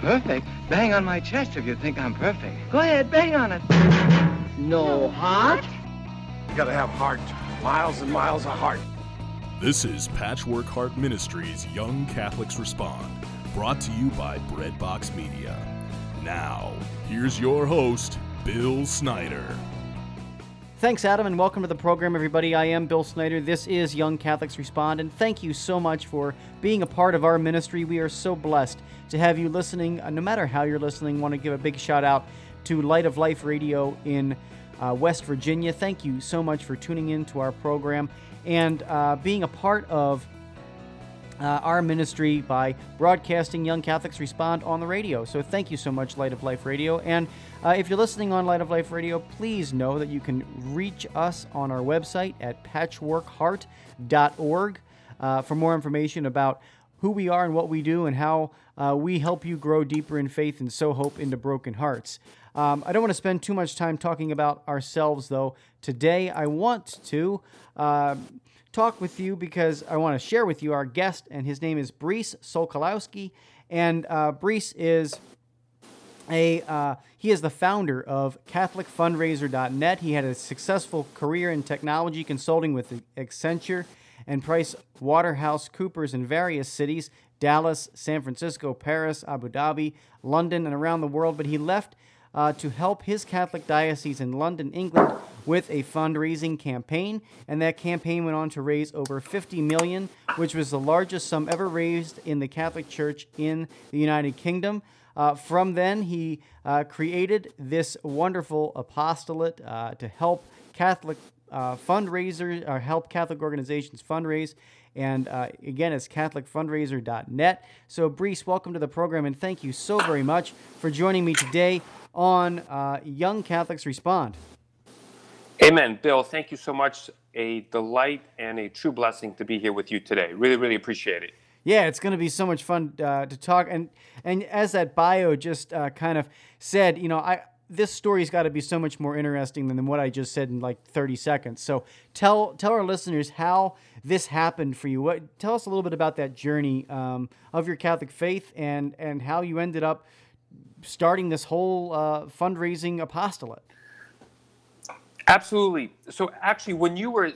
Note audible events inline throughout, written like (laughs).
Perfect? Bang on my chest if you think I'm perfect. Go ahead, bang on it. No heart? You gotta have heart. Miles and miles of heart. This is Patchwork Heart Ministries Young Catholics Respond, brought to you by Breadbox Media. Now, here's your host, Bill Snyder. Thanks, Adam, and welcome to the program, everybody. I am Bill Snyder. This is Young Catholics Respond, and thank you so much for being a part of our ministry. We are so blessed to have you listening. Uh, no matter how you're listening, want to give a big shout out to Light of Life Radio in uh, West Virginia. Thank you so much for tuning in to our program and uh, being a part of uh, our ministry by broadcasting Young Catholics Respond on the radio. So thank you so much, Light of Life Radio. And uh, if you're listening on Light of Life Radio, please know that you can reach us on our website at patchworkheart.org uh, for more information about who we are and what we do and how uh, we help you grow deeper in faith and sow hope into broken hearts. Um, I don't want to spend too much time talking about ourselves, though. Today, I want to uh, talk with you because I want to share with you our guest, and his name is Brice Sokolowski. And uh, Brice is a uh, he is the founder of CatholicFundraiser.net. He had a successful career in technology consulting with Accenture and Price Waterhouse Coopers in various cities Dallas, San Francisco, Paris, Abu Dhabi, London, and around the world. But he left uh, to help his Catholic diocese in London, England, with a fundraising campaign, and that campaign went on to raise over 50 million, which was the largest sum ever raised in the Catholic Church in the United Kingdom. Uh, from then, he uh, created this wonderful apostolate uh, to help Catholic uh, fundraisers or help Catholic organizations fundraise. And uh, again, it's CatholicFundraiser.net. So, Brice, welcome to the program, and thank you so very much for joining me today on uh, Young Catholics Respond. Amen. Bill, thank you so much. A delight and a true blessing to be here with you today. Really, really appreciate it. Yeah, it's going to be so much fun uh, to talk. And and as that bio just uh, kind of said, you know, I this story's got to be so much more interesting than what I just said in like 30 seconds. So tell tell our listeners how this happened for you. What tell us a little bit about that journey um, of your Catholic faith and and how you ended up starting this whole uh, fundraising apostolate. Absolutely. So actually, when you were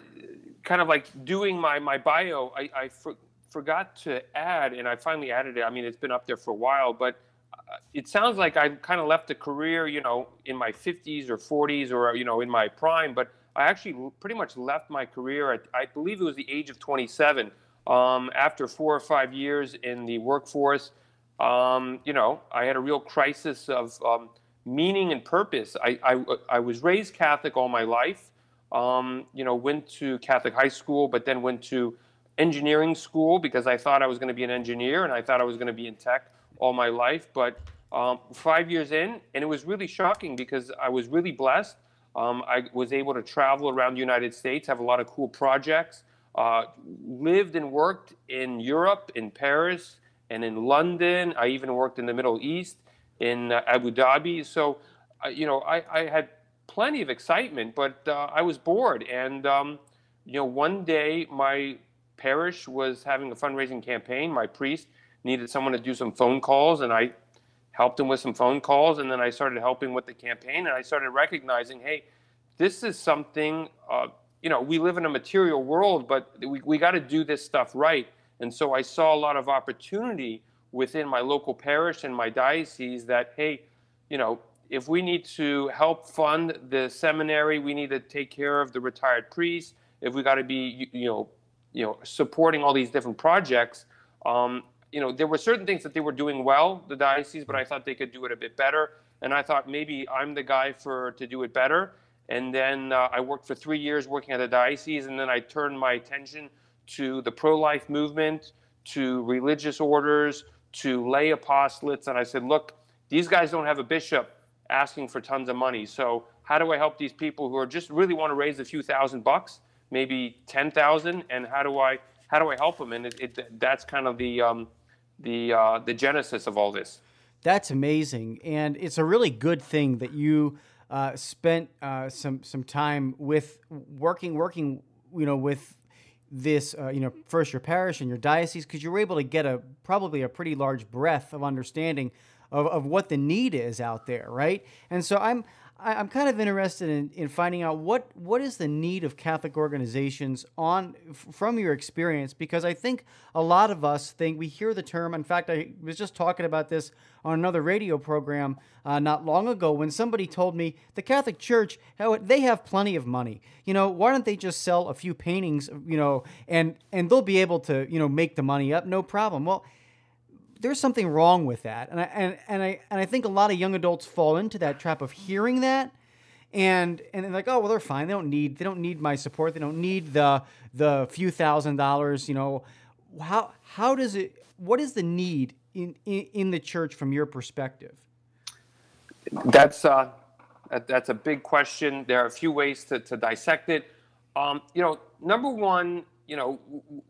kind of like doing my my bio, I, I for, forgot to add, and I finally added it. I mean, it's been up there for a while, but uh, it sounds like I kind of left a career, you know, in my 50s or 40s or you know in my prime, but I actually pretty much left my career at I believe it was the age of 27. Um, after four or five years in the workforce, um, you know, I had a real crisis of um, meaning and purpose. I, I, I, was raised Catholic all my life. Um, you know, went to Catholic high school, but then went to engineering school because I thought I was going to be an engineer and I thought I was going to be in tech all my life. But um, five years in, and it was really shocking because I was really blessed. Um, I was able to travel around the United States, have a lot of cool projects, uh, lived and worked in Europe, in Paris, and in London. I even worked in the Middle East, in uh, Abu Dhabi. So, uh, you know, I, I, had plenty of excitement, but uh, I was bored. And, um, you know, one day my parish was having a fundraising campaign. My priest needed someone to do some phone calls, and I helped him with some phone calls. And then I started helping with the campaign, and I started recognizing, hey, this is something, uh, you know, we live in a material world, but we, we got to do this stuff right. And so I saw a lot of opportunity within my local parish and my diocese that, hey, you know, if we need to help fund the seminary, we need to take care of the retired priests. If we got to be, you know, you know, supporting all these different projects, um, you know, there were certain things that they were doing well, the diocese, but I thought they could do it a bit better. And I thought maybe I'm the guy for to do it better. And then uh, I worked for three years working at the diocese, and then I turned my attention to the pro life movement, to religious orders, to lay apostolates. And I said, look, these guys don't have a bishop asking for tons of money. So, how do I help these people who are just really want to raise a few thousand bucks, maybe 10,000? And how do I how do I help them? And it, it that's kind of the um, the uh, the genesis of all this. That's amazing, and it's a really good thing that you uh, spent uh, some some time with working working you know with this, uh, you know, first your parish and your diocese, because you're able to get a probably a pretty large breadth of understanding of, of what the need is out there, right? And so I'm I, am kind of interested in, in finding out what what is the need of Catholic organizations on from your experience because I think a lot of us think we hear the term. In fact, I was just talking about this on another radio program uh, not long ago when somebody told me the Catholic Church they have plenty of money. You know, why don't they just sell a few paintings? You know, and and they'll be able to you know make the money up, no problem. Well there's something wrong with that. And I, and, and I and I think a lot of young adults fall into that trap of hearing that and and like, oh well they're fine. They don't need they don't need my support. They don't need the the few thousand dollars, you know. How how does it what is the need in in, in the church from your perspective? That's uh that's a big question. There are a few ways to, to dissect it. Um, you know, number one, you know,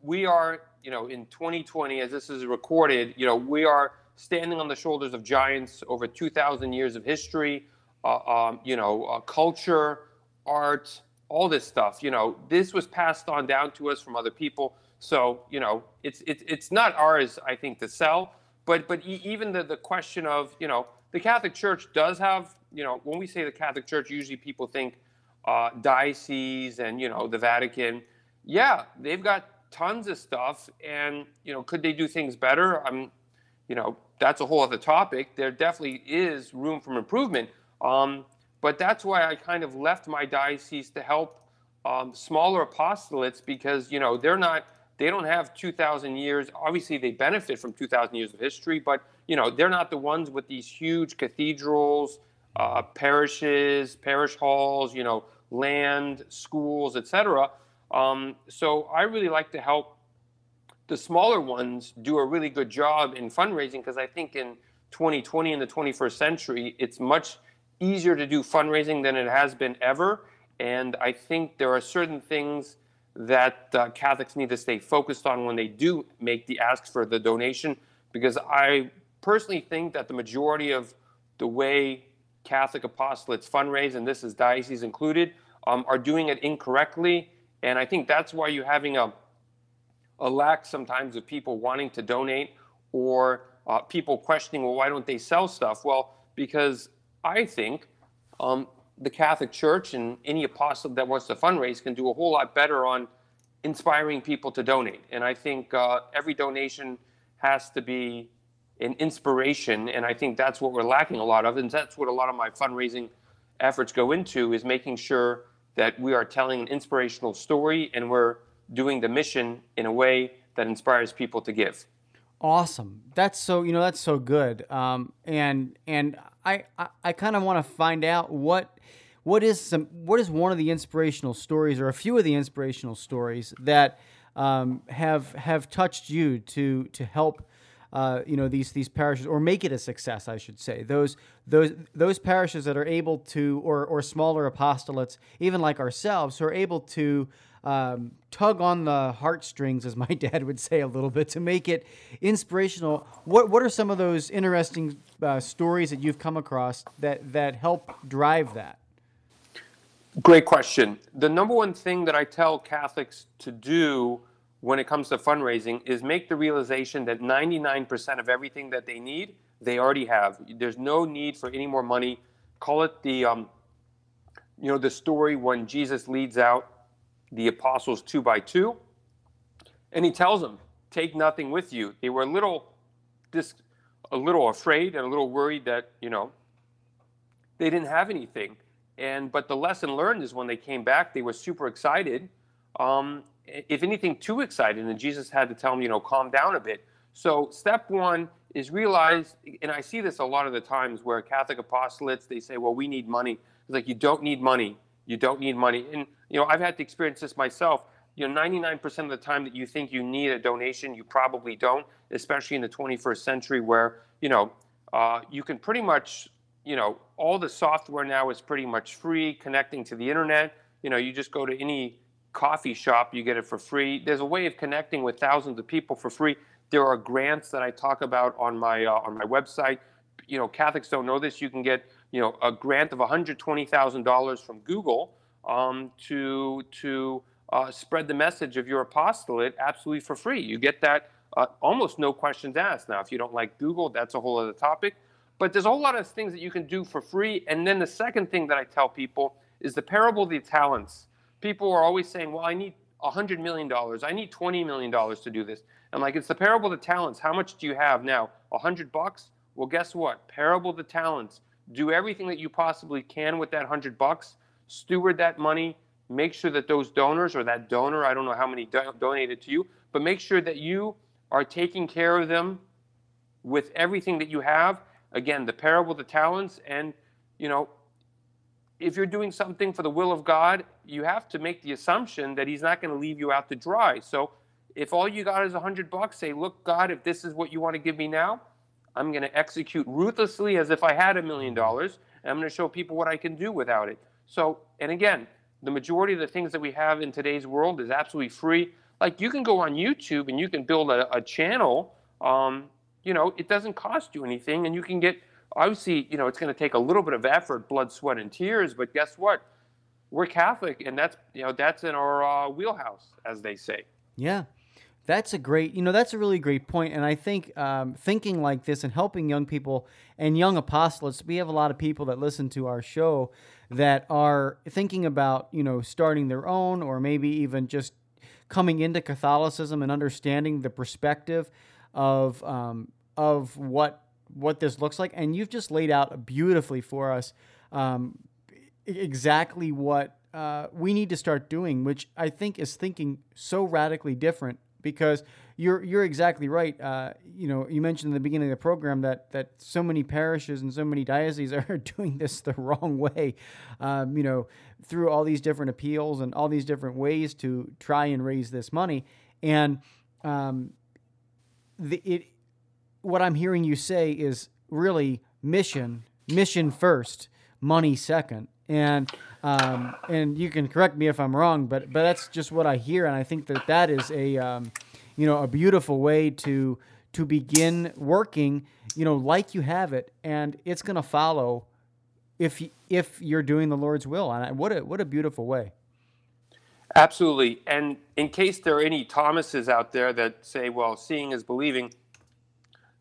we are you know, in 2020, as this is recorded, you know, we are standing on the shoulders of giants over 2,000 years of history, uh, um, you know, uh, culture, art, all this stuff. You know, this was passed on down to us from other people. So, you know, it's it's it's not ours, I think, to sell. But but even the the question of you know the Catholic Church does have you know when we say the Catholic Church, usually people think uh, diocese and you know the Vatican. Yeah, they've got tons of stuff and you know could they do things better? I'm you know that's a whole other topic. There definitely is room for improvement. Um, but that's why i kind of left my diocese to help um, smaller apostolates because you know they're not they don't have 2000 years. Obviously they benefit from 2000 years of history but you know they're not the ones with these huge cathedrals uh, parishes parish halls you know land schools etc um, so I really like to help the smaller ones do a really good job in fundraising because I think in 2020 in the 21st century, it's much easier to do fundraising than it has been ever. And I think there are certain things that uh, Catholics need to stay focused on when they do make the ask for the donation, because I personally think that the majority of the way Catholic apostolates fundraise, and this is diocese included, um, are doing it incorrectly and I think that's why you're having a, a lack sometimes of people wanting to donate or uh, people questioning, well, why don't they sell stuff? Well, because I think um, the Catholic Church and any apostle that wants to fundraise can do a whole lot better on inspiring people to donate. And I think uh, every donation has to be an inspiration. And I think that's what we're lacking a lot of. And that's what a lot of my fundraising efforts go into is making sure that we are telling an inspirational story and we're doing the mission in a way that inspires people to give. Awesome. That's so you know that's so good. Um, and and I I, I kind of want to find out what what is some what is one of the inspirational stories or a few of the inspirational stories that um, have have touched you to to help uh, you know these these parishes or make it a success I should say. Those those those parishes that are able to or or smaller apostolates even like ourselves who are able to um, tug on the heartstrings as (laughs) my dad would say a little bit to make it inspirational. What what are some of those interesting uh, stories that you've come across that that help drive that? Great question. The number one thing that I tell Catholics to do when it comes to fundraising is make the realization that 99% of everything that they need, they already have. There's no need for any more money. Call it the, um, you know, the story when Jesus leads out the apostles two by two, and he tells them, "Take nothing with you." They were a little, this, a little afraid and a little worried that you know, they didn't have anything. And but the lesson learned is when they came back, they were super excited. Um, if anything, too excited. And Jesus had to tell him, you know, calm down a bit. So step one is realize, and I see this a lot of the times where Catholic apostolates, they say, well, we need money. It's like, you don't need money. You don't need money. And, you know, I've had to experience this myself. You know, 99% of the time that you think you need a donation, you probably don't, especially in the 21st century where, you know, uh, you can pretty much, you know, all the software now is pretty much free connecting to the internet. You know, you just go to any coffee shop, you get it for free. There's a way of connecting with thousands of people for free. There are grants that I talk about on my uh, on my website. You know, Catholics don't know this. You can get you know a grant of $120,000 from Google um, to to uh, spread the message of your apostolate absolutely for free. You get that uh, almost no questions asked. Now, if you don't like Google, that's a whole other topic. But there's a whole lot of things that you can do for free. And then the second thing that I tell people is the parable of the talents. People are always saying, well, I need $100 million. I need $20 million to do this. I'm like, it's the parable of the talents. How much do you have now? 100 bucks? Well, guess what? Parable of the talents. Do everything that you possibly can with that 100 bucks. Steward that money. Make sure that those donors or that donor, I don't know how many do- donated to you, but make sure that you are taking care of them with everything that you have. Again, the parable of the talents. And, you know, if you're doing something for the will of God, you have to make the assumption that He's not going to leave you out to dry. So if all you got is a hundred bucks, say, look, God, if this is what you want to give me now, I'm going to execute ruthlessly as if I had a million dollars, and I'm going to show people what I can do without it. So, and again, the majority of the things that we have in today's world is absolutely free. Like you can go on YouTube and you can build a, a channel. Um, you know, it doesn't cost you anything, and you can get. Obviously, you know, it's going to take a little bit of effort, blood, sweat, and tears. But guess what? We're Catholic, and that's you know that's in our uh, wheelhouse, as they say. Yeah. That's a great, you know, that's a really great point. And I think um, thinking like this and helping young people and young apostolates, we have a lot of people that listen to our show that are thinking about, you know, starting their own or maybe even just coming into Catholicism and understanding the perspective of um, of what what this looks like. And you've just laid out beautifully for us um, exactly what uh, we need to start doing, which I think is thinking so radically different because you're you're exactly right. Uh, you know, you mentioned in the beginning of the program that that so many parishes and so many dioceses (laughs) are doing this the wrong way. Um, you know, through all these different appeals and all these different ways to try and raise this money, and um, the it what I'm hearing you say is really mission mission first, money second, and um, and you can correct me if I'm wrong, but but that's just what I hear, and I think that that is a um, you know a beautiful way to to begin working, you know, like you have it, and it's going to follow if if you're doing the Lord's will. And what a what a beautiful way. Absolutely, and in case there are any Thomases out there that say, "Well, seeing is believing,"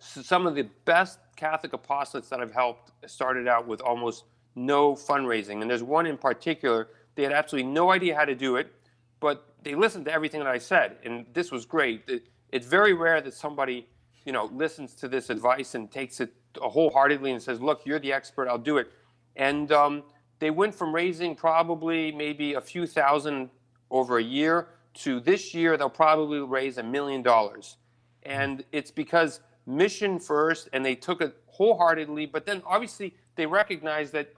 some of the best Catholic apostolates that I've helped started out with almost no fundraising. And there's one in particular, they had absolutely no idea how to do it, but they listened to everything that I said. And this was great. it's very rare that somebody, you know, listens to this advice and takes it wholeheartedly and says, look, you're the expert, I'll do it. And um, they went from raising probably maybe a few thousand over a year to this year, they'll probably raise a million dollars. And it's because mission first, and they took it wholeheartedly, but then obviously they recognize that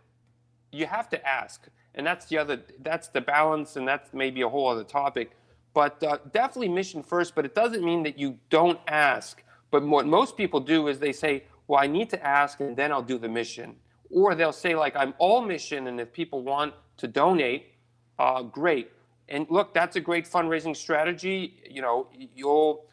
you have to ask, and that's the other that's the balance, and that's maybe a whole other topic. But uh, definitely mission first. But it doesn't mean that you don't ask. But what most people do is they say, "Well, I need to ask, and then I'll do the mission." Or they'll say, "Like I'm all mission, and if people want to donate, uh, great." And look, that's a great fundraising strategy. You know, you'll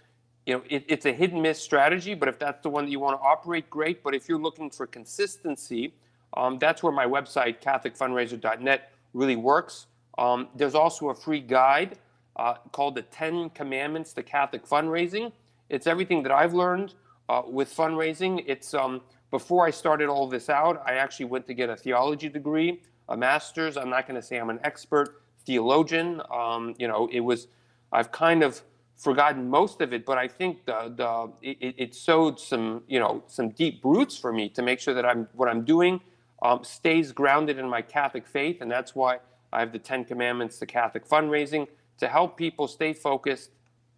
you know, it, it's a hit and miss strategy, but if that's the one that you want to operate, great. But if you're looking for consistency, um, that's where my website, CatholicFundraiser.net, really works. Um, there's also a free guide uh, called The 10 Commandments to Catholic Fundraising. It's everything that I've learned uh, with fundraising. It's um, before I started all this out, I actually went to get a theology degree, a master's. I'm not going to say I'm an expert theologian. Um, you know, it was, I've kind of forgotten most of it, but I think the, the it, it sowed some, you know, some deep roots for me to make sure that I'm what I'm doing um, stays grounded in my Catholic faith, and that's why I have the Ten Commandments to Catholic fundraising to help people stay focused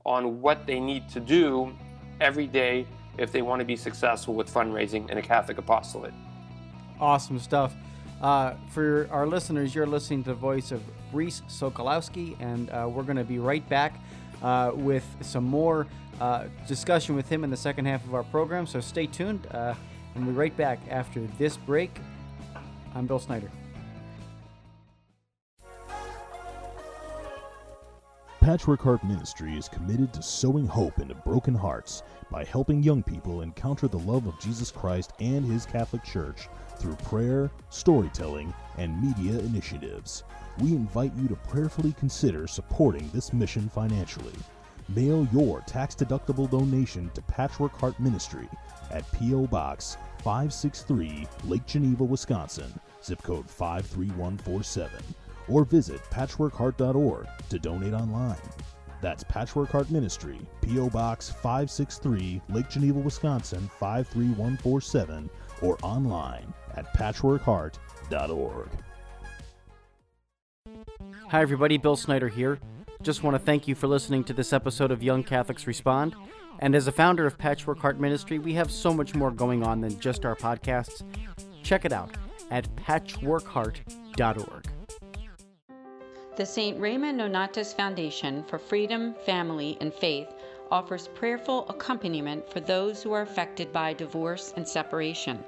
on what they need to do every day if they want to be successful with fundraising in a Catholic apostolate. Awesome stuff. Uh, for our listeners, you're listening to the voice of Reese Sokolowski, and uh, we're going to be right back uh, with some more uh, discussion with him in the second half of our program. So stay tuned, uh, and we'll be right back after this break. I'm Bill Snyder. Patchwork Heart Ministry is committed to sowing hope into broken hearts by helping young people encounter the love of Jesus Christ and His Catholic Church through prayer, storytelling, and media initiatives. We invite you to prayerfully consider supporting this mission financially. Mail your tax deductible donation to Patchwork Heart Ministry at P.O. Box 563, Lake Geneva, Wisconsin, zip code 53147, or visit patchworkheart.org to donate online. That's Patchwork Heart Ministry, P.O. Box 563, Lake Geneva, Wisconsin 53147, or online at patchworkheart.org. Hi, everybody. Bill Snyder here. Just want to thank you for listening to this episode of Young Catholics Respond. And as a founder of Patchwork Heart Ministry, we have so much more going on than just our podcasts. Check it out at patchworkheart.org. The St. Raymond Nonnatus Foundation for Freedom, Family, and Faith offers prayerful accompaniment for those who are affected by divorce and separation.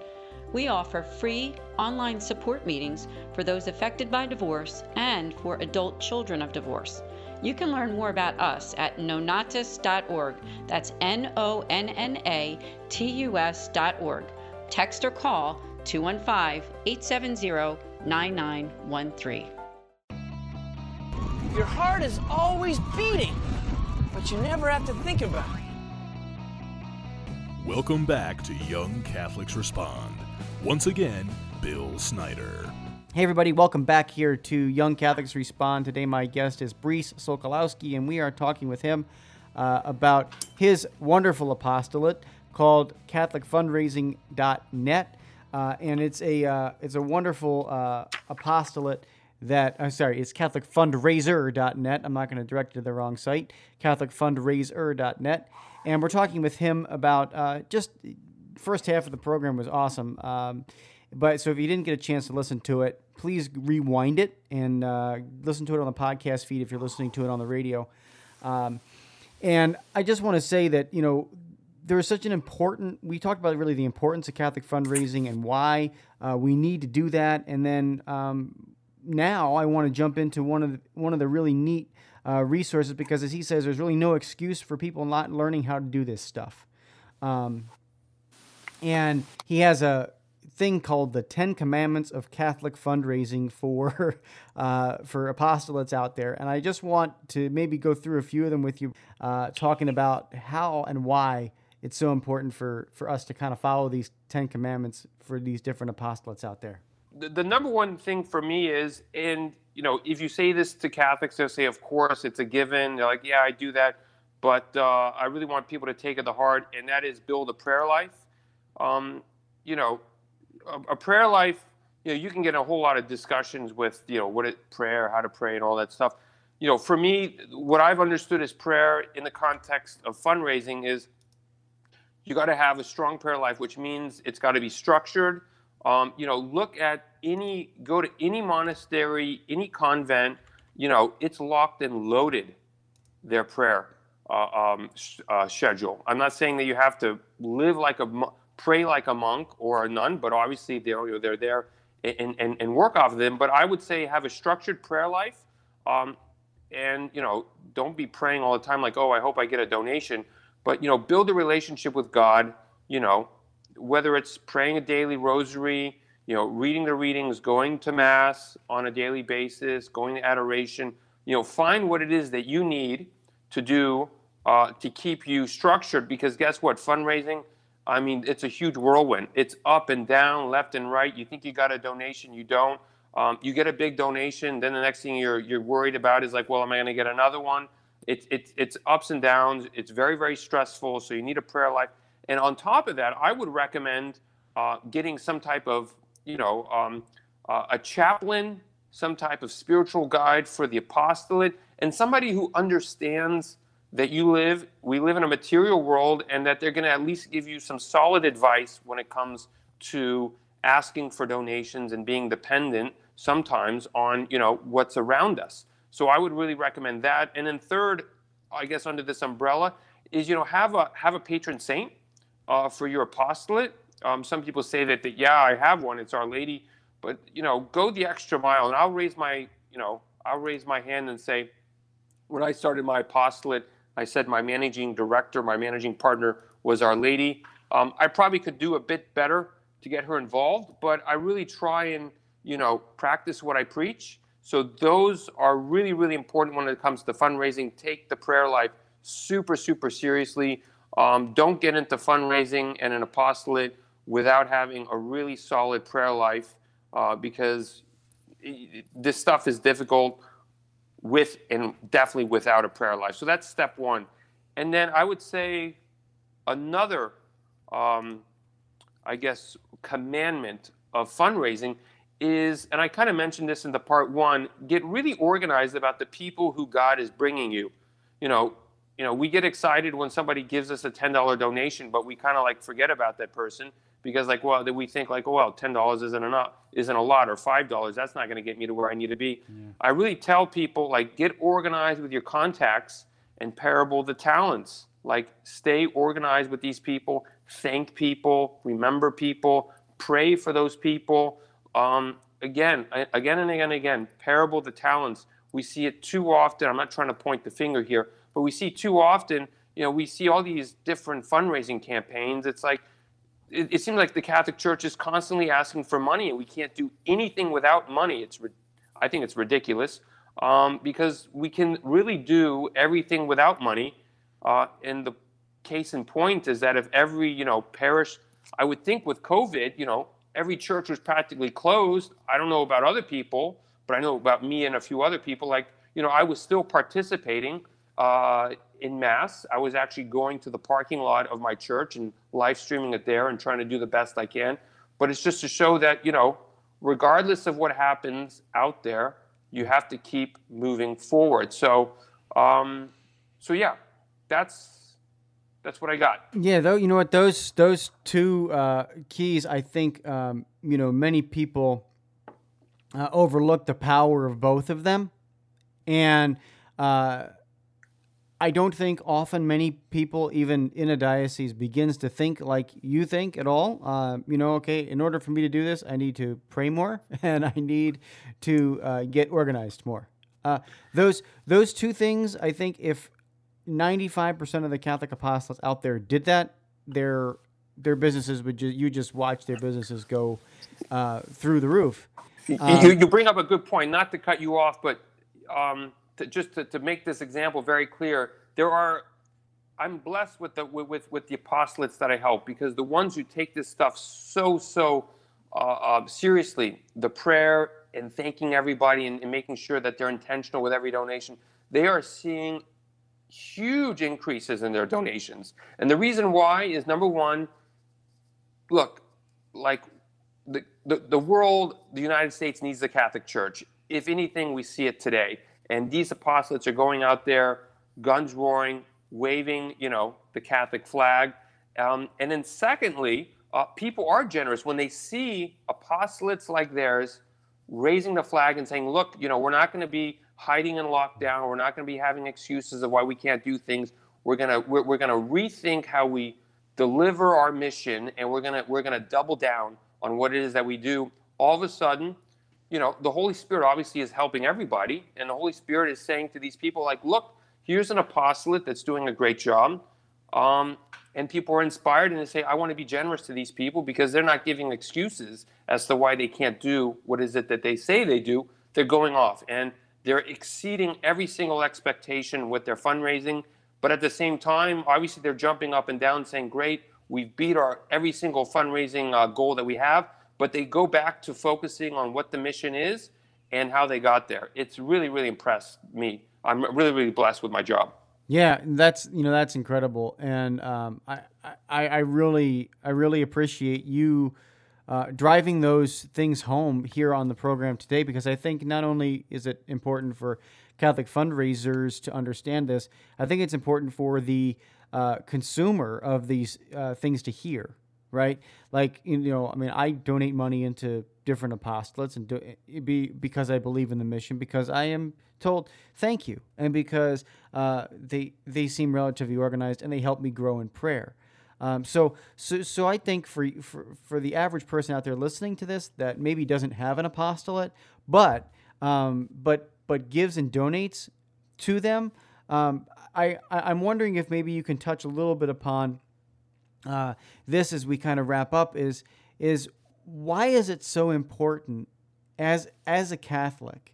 We offer free online support meetings for those affected by divorce and for adult children of divorce. You can learn more about us at nonnatus.org. That's N O N N A T U S.org. Text or call 215 870 9913. Your heart is always beating, but you never have to think about it. Welcome back to Young Catholics Respond. Once again, Bill Snyder. Hey, everybody, welcome back here to Young Catholics Respond. Today, my guest is Brice Sokolowski, and we are talking with him uh, about his wonderful apostolate called CatholicFundraising.net. Uh, and it's a uh, it's a wonderful uh, apostolate that I'm sorry, it's CatholicFundraiser.net. I'm not going to direct you to the wrong site. CatholicFundraiser.net, and we're talking with him about uh, just first half of the program was awesome. Um, but so if you didn't get a chance to listen to it, please rewind it and uh, listen to it on the podcast feed if you're listening to it on the radio. Um, and I just want to say that you know there is such an important. We talked about really the importance of Catholic fundraising and why uh, we need to do that. And then um, now I want to jump into one of the, one of the really neat uh, resources because, as he says, there's really no excuse for people not learning how to do this stuff. Um, and he has a thing called the Ten Commandments of Catholic Fundraising for (laughs) uh, for apostolates out there, and I just want to maybe go through a few of them with you, uh, talking about how and why it's so important for for us to kind of follow these Ten Commandments for these different apostolates out there. The, the number one thing for me is, and you know, if you say this to Catholics, they'll say, "Of course, it's a given." They're like, "Yeah, I do that," but uh, I really want people to take it to heart, and that is build a prayer life. Um, you know, a, a, prayer life, you know, you can get a whole lot of discussions with, you know, what it prayer, how to pray, and all that stuff. You know, for me, what I've understood as prayer in the context of fundraising is you got to have a strong prayer life, which means it's got to be structured. Um, you know, look at any, go to any monastery, any convent. You know, it's locked and loaded. Their prayer uh, um, uh, schedule. I'm not saying that you have to live like a pray like a monk or a nun, but obviously they're they're there and, and, and work off of them. But I would say have a structured prayer life, um, and you know don't be praying all the time like oh I hope I get a donation, but you know build a relationship with God. You know whether it's praying a daily rosary, you know reading the readings, going to mass on a daily basis, going to adoration. You know find what it is that you need to do uh, to keep you structured because guess what fundraising I mean, it's a huge whirlwind. It's up and down, left and right. You think you got a donation, you don't. Um, you get a big donation, then the next thing you're you're worried about is like, well, am I going to get another one? It's it's it's ups and downs. It's very very stressful. So you need a prayer life. And on top of that, I would recommend uh, getting some type of you know um, uh, a chaplain, some type of spiritual guide for the apostolate, and somebody who understands that you live, we live in a material world, and that they're going to at least give you some solid advice when it comes to asking for donations and being dependent sometimes on you know what's around us. So I would really recommend that. And then third, I guess under this umbrella is you know have a have a patron saint uh, for your apostolate. Um, some people say that, that yeah I have one. It's Our Lady, but you know go the extra mile. And I'll raise my you know I'll raise my hand and say when I started my apostolate, I said my managing director, my managing partner was Our Lady. Um, I probably could do a bit better to get her involved, but I really try and you know practice what I preach. So those are really really important when it comes to fundraising. Take the prayer life super super seriously. Um, don't get into fundraising and an apostolate without having a really solid prayer life uh, because this stuff is difficult with and definitely without a prayer life. So that's step one. And then I would say another, um, I guess, commandment of fundraising is, and I kind of mentioned this in the part one, get really organized about the people who God is bringing you. You know, you know, we get excited when somebody gives us a ten dollar donation, but we kind of like forget about that person because like well we think like oh well ten dollars isn't enough isn't a lot or five dollars that's not going to get me to where I need to be. Yeah. I really tell people like get organized with your contacts and parable the talents. Like stay organized with these people, thank people, remember people, pray for those people. Um, again, again and again and again, parable the talents. We see it too often. I'm not trying to point the finger here, but we see too often. You know, we see all these different fundraising campaigns. It's like it, it, seems like the Catholic Church is constantly asking for money, and we can't do anything without money. It's, I think it's ridiculous um, because we can really do everything without money. Uh, and the case in point is that if every you know parish, I would think with COVID, you know, every church was practically closed. I don't know about other people, but I know about me and a few other people. Like you know, I was still participating uh, in mass. I was actually going to the parking lot of my church and live streaming it there and trying to do the best I can. But it's just to show that, you know, regardless of what happens out there, you have to keep moving forward. So, um, so yeah, that's that's what I got. Yeah, though you know what those those two uh, keys, I think um, you know many people uh, overlook the power of both of them, and uh, I don't think often many people, even in a diocese, begins to think like you think at all. Uh, you know, okay, in order for me to do this, I need to pray more (laughs) and I need to uh, get organized more. Uh, those those two things, I think, if ninety five percent of the Catholic apostles out there did that, their their businesses would just you just watch their businesses go uh, through the roof. Um, you, you bring up a good point. Not to cut you off, but. Um, to, just to, to make this example very clear, there are I'm blessed with the with with the apostolates that I help because the ones who take this stuff so so uh, uh, seriously, the prayer and thanking everybody and, and, making sure that they're intentional with every donation, they are seeing huge increases in their donations. And the reason why is number one, look, like the, the, the world, the United States needs the Catholic Church. If anything, we see it today. And these apostolates are going out there, guns roaring, waving, you know, the Catholic flag. Um, and then secondly, uh, people are generous when they see apostolates like theirs raising the flag and saying, look, you know, we're not going to be hiding in lockdown. We're not going to be having excuses of why we can't do things. We're going to we're, we're going to rethink how we deliver our mission and we're going to we're going to double down on what it is that we do. All of a sudden, you know, the Holy Spirit obviously is helping everybody, and the Holy Spirit is saying to these people, like, look, here's an apostolate that's doing a great job. Um, and people are inspired and they say, I want to be generous to these people because they're not giving excuses as to why they can't do what is it that they say they do. They're going off and they're exceeding every single expectation with their fundraising. But at the same time, obviously, they're jumping up and down saying, Great, we've beat our every single fundraising uh, goal that we have but they go back to focusing on what the mission is and how they got there. It's really, really impressed me. I'm really, really blessed with my job. Yeah, that's you know that's incredible, and um, I, I I really I really appreciate you uh, driving those things home here on the program today because I think not only is it important for Catholic fundraisers to understand this, I think it's important for the uh, consumer of these uh, things to hear right? Like you know, I mean, I donate money into different apostolates and do, be because I believe in the mission because I am told thank you and because uh, they they seem relatively organized and they help me grow in prayer. Um, so, so, so I think for, for for the average person out there listening to this that maybe doesn't have an apostolate, but um, but but gives and donates to them. Um, I, I am wondering if maybe you can touch a little bit upon uh, this as we kind of wrap up. Is is why is it so important as as a Catholic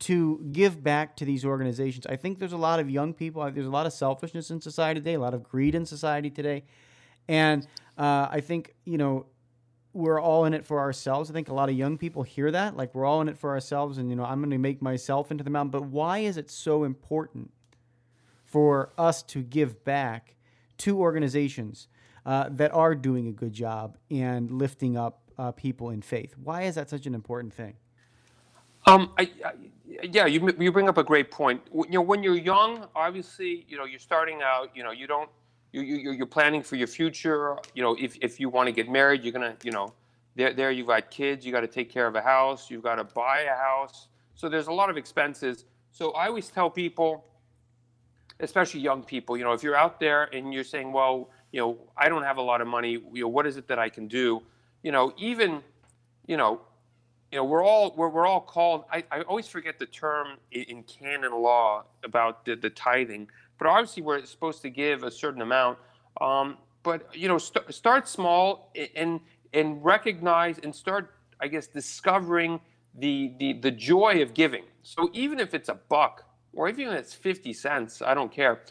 to give back to these organizations? I think there's a lot of young people. There's a lot of selfishness in society today. A lot of greed in society today, and uh, I think you know we're all in it for ourselves. I think a lot of young people hear that, like we're all in it for ourselves, and you know, I'm going to make myself into the mountain. But why is it so important for us to give back to organizations uh, that are doing a good job and lifting up uh, people in faith? Why is that such an important thing? Um, I, I, yeah, you you bring up a great point. You know, when you're young, obviously, you know, you're starting out. You know, you don't you, you you're planning for your future. You know, if if you want to get married, you're gonna you know, there there you've got kids. You got to take care of a house. You've got to buy a house. So there's a lot of expenses. So I always tell people, especially young people, you know, if you're out there and you're saying, well, you know, I don't have a lot of money. You know, what is it that I can do? You know, even, you know, you know, we're all we're, we're all called. I, I always forget the term in, in canon law about the, the tithing, but obviously we're supposed to give a certain amount. Um, but you know, st- start small and and recognize and start, I guess, discovering the the the joy of giving. So even if it's a buck or even if it's fifty cents, I don't care.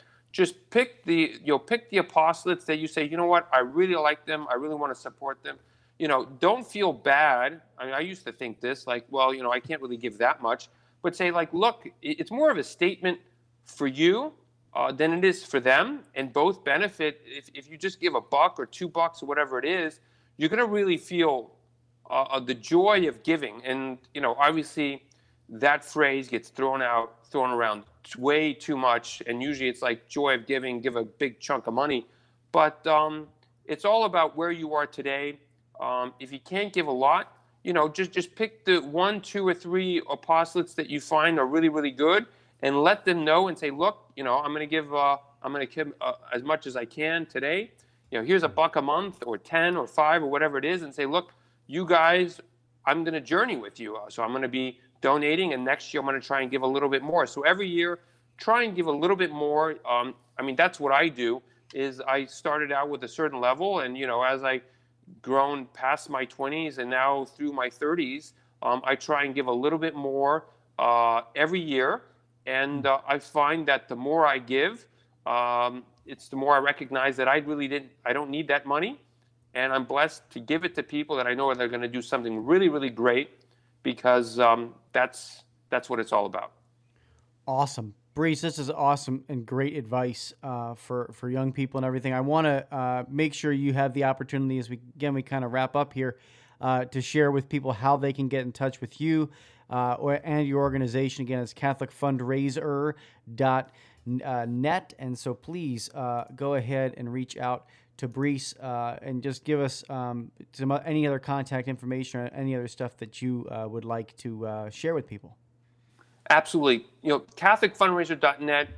Just pick the you know pick the apostolates that you say, you know what, I really like them. I really want to support them you know, don't feel bad. I mean, I used to think this, like, well, you know, I can't really give that much, but say, like, look, it's more of a statement for you uh, than it is for them, and both benefit. If, if you just give a buck or two bucks or whatever it is, you're going to really feel uh, uh, the joy of giving. And, you know, obviously that phrase gets thrown out, thrown around way too much. And usually it's like joy of giving, give a big chunk of money. But um, it's all about where you are today um, if you can't give a lot, you know, just just pick the one, two, or three apostolates that you find are really, really good, and let them know and say, look, you know, I'm going to give, uh, I'm going to give uh, as much as I can today. You know, here's a buck a month, or ten, or five, or whatever it is, and say, look, you guys, I'm going to journey with you. So I'm going to be donating, and next year I'm going to try and give a little bit more. So every year, try and give a little bit more. Um, I mean, that's what I do. Is I started out with a certain level, and you know, as I grown past my 20s and now through my 30s, um, I try and give a little bit more uh, every year. And uh, I find that the more I give, um, it's the more I recognize that I really didn't, I don't need that money. And I'm blessed to give it to people that I know they're going to do something really, really great because um, that's, that's what it's all about. Awesome. Brice, this is awesome and great advice uh, for for young people and everything. I want to uh, make sure you have the opportunity as we again we kind of wrap up here uh, to share with people how they can get in touch with you uh, or, and your organization. Again, it's CatholicFundraiser.net, uh, and so please uh, go ahead and reach out to Brice and just give us um, some any other contact information or any other stuff that you would like to share with people. Absolutely. You know, CatholicFundraiser.net,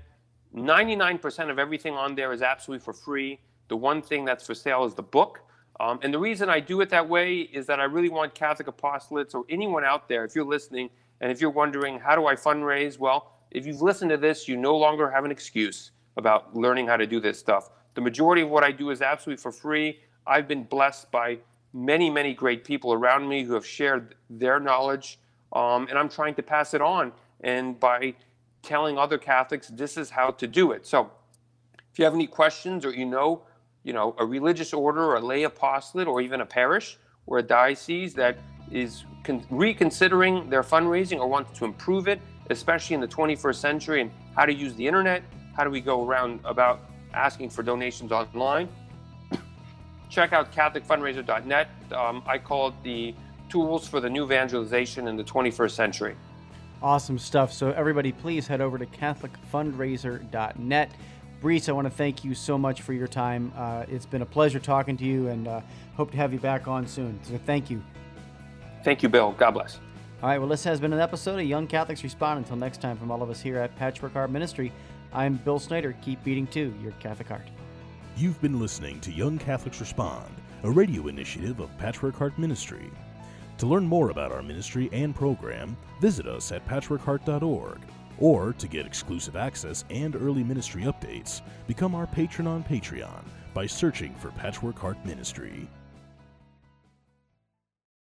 99% of everything on there is absolutely for free. The one thing that's for sale is the book. Um, and the reason I do it that way is that I really want Catholic apostolates or anyone out there, if you're listening and if you're wondering, how do I fundraise? Well, if you've listened to this, you no longer have an excuse about learning how to do this stuff. The majority of what I do is absolutely for free. I've been blessed by many, many great people around me who have shared their knowledge, um, and I'm trying to pass it on and by telling other Catholics this is how to do it. So if you have any questions or you know, you know, a religious order or a lay apostolate or even a parish or a diocese that is con- reconsidering their fundraising or wants to improve it, especially in the 21st century, and how to use the internet, how do we go around about asking for donations online, (clears throat) check out CatholicFundraiser.net. Um, I call it the tools for the new evangelization in the 21st century. Awesome stuff. So, everybody, please head over to CatholicFundraiser.net. Brice, I want to thank you so much for your time. Uh, it's been a pleasure talking to you and uh, hope to have you back on soon. So, thank you. Thank you, Bill. God bless. All right, well, this has been an episode of Young Catholics Respond. Until next time, from all of us here at Patchwork Heart Ministry, I'm Bill Snyder. Keep beating to your Catholic heart. You've been listening to Young Catholics Respond, a radio initiative of Patchwork Heart Ministry. To learn more about our ministry and program, visit us at patchworkheart.org Or to get exclusive access and early ministry updates, become our patron on Patreon by searching for Patchwork Heart Ministry.